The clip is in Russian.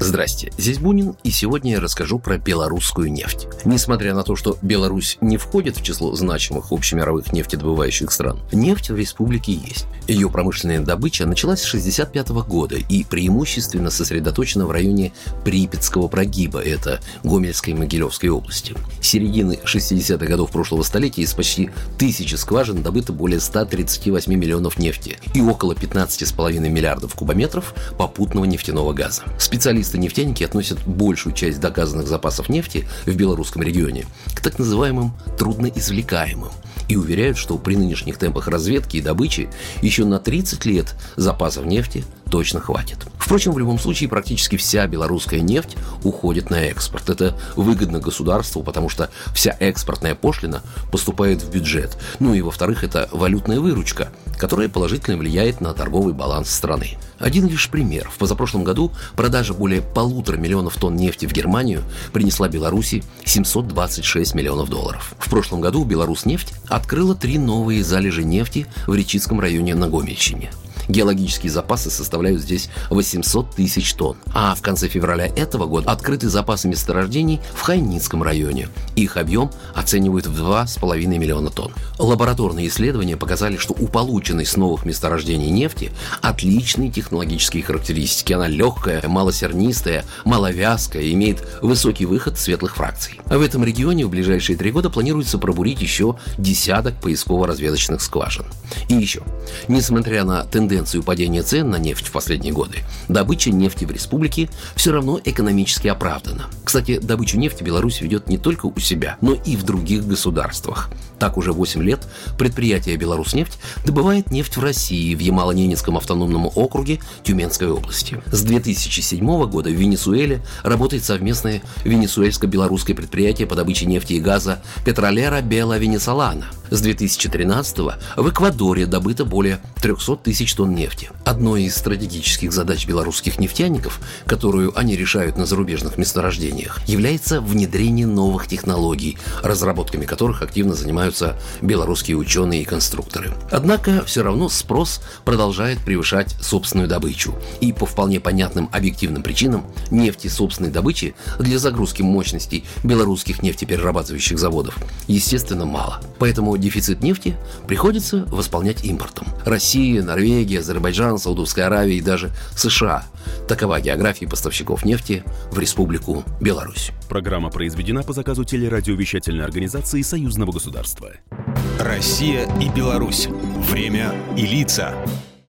Здрасте, здесь Бунин, и сегодня я расскажу про белорусскую нефть. Несмотря на то, что Беларусь не входит в число значимых общемировых нефтедобывающих стран, нефть в республике есть. Ее промышленная добыча началась с 1965 года и преимущественно сосредоточена в районе Припятского прогиба, это Гомельской и Могилевской области. С середины 60-х годов прошлого столетия из почти тысячи скважин добыто более 138 миллионов нефти и около 15,5 миллиардов кубометров попутного нефтяного газа. Специалисты-нефтяники относят большую часть доказанных запасов нефти в белорусском регионе к так называемым трудноизвлекаемым и уверяют, что при нынешних темпах разведки и добычи еще на 30 лет запасов нефти точно хватит. Впрочем, в любом случае практически вся белорусская нефть уходит на экспорт. Это выгодно государству, потому что вся экспортная пошлина поступает в бюджет. Ну и во-вторых, это валютная выручка, которая положительно влияет на торговый баланс страны. Один лишь пример. В позапрошлом году продажа более полутора миллионов тонн нефти в Германию принесла Беларуси 726 миллионов долларов. В прошлом году Беларуснефть открыла три новые залежи нефти в Речицком районе на Гомельщине. Геологические запасы составляют здесь 800 тысяч тонн. А в конце февраля этого года открыты запасы месторождений в Хайницком районе. Их объем оценивают в 2,5 миллиона тонн. Лабораторные исследования показали, что у полученной с новых месторождений нефти отличные технологические характеристики. Она легкая, малосернистая, маловязкая, имеет высокий выход светлых фракций. А в этом регионе в ближайшие три года планируется пробурить еще десяток поисково-разведочных скважин. И еще, несмотря на тенденцию падения цен на нефть в последние годы, добыча нефти в республике все равно экономически оправдана. Кстати, добычу нефти Беларусь ведет не только у себя, но и в других государствах. Так уже 8 лет предприятие «Беларуснефть» добывает нефть в России, в Ямало-Ненецком автономном округе Тюменской области. С 2007 года в Венесуэле работает совместное венесуэльско-белорусское предприятие по добыче нефти и газа «Петролера Бела Венесолана». С 2013 в Эквадоре добыто более 300 тысяч тонн нефти. Одной из стратегических задач белорусских нефтяников, которую они решают на зарубежных месторождениях, является внедрение новых технологий, разработками которых активно занимаются белорусские ученые и конструкторы. Однако все равно спрос продолжает превышать собственную добычу. И по вполне понятным объективным причинам нефти собственной добычи для загрузки мощностей белорусских нефтеперерабатывающих заводов, естественно, мало. Поэтому дефицит нефти приходится восполнять импортом. Россия, Норвегия, Азербайджан, Саудовская Аравия и даже США. Такова география поставщиков нефти в Республику Беларусь. Программа произведена по заказу телерадиовещательной организации Союзного государства. Россия и Беларусь. Время и лица.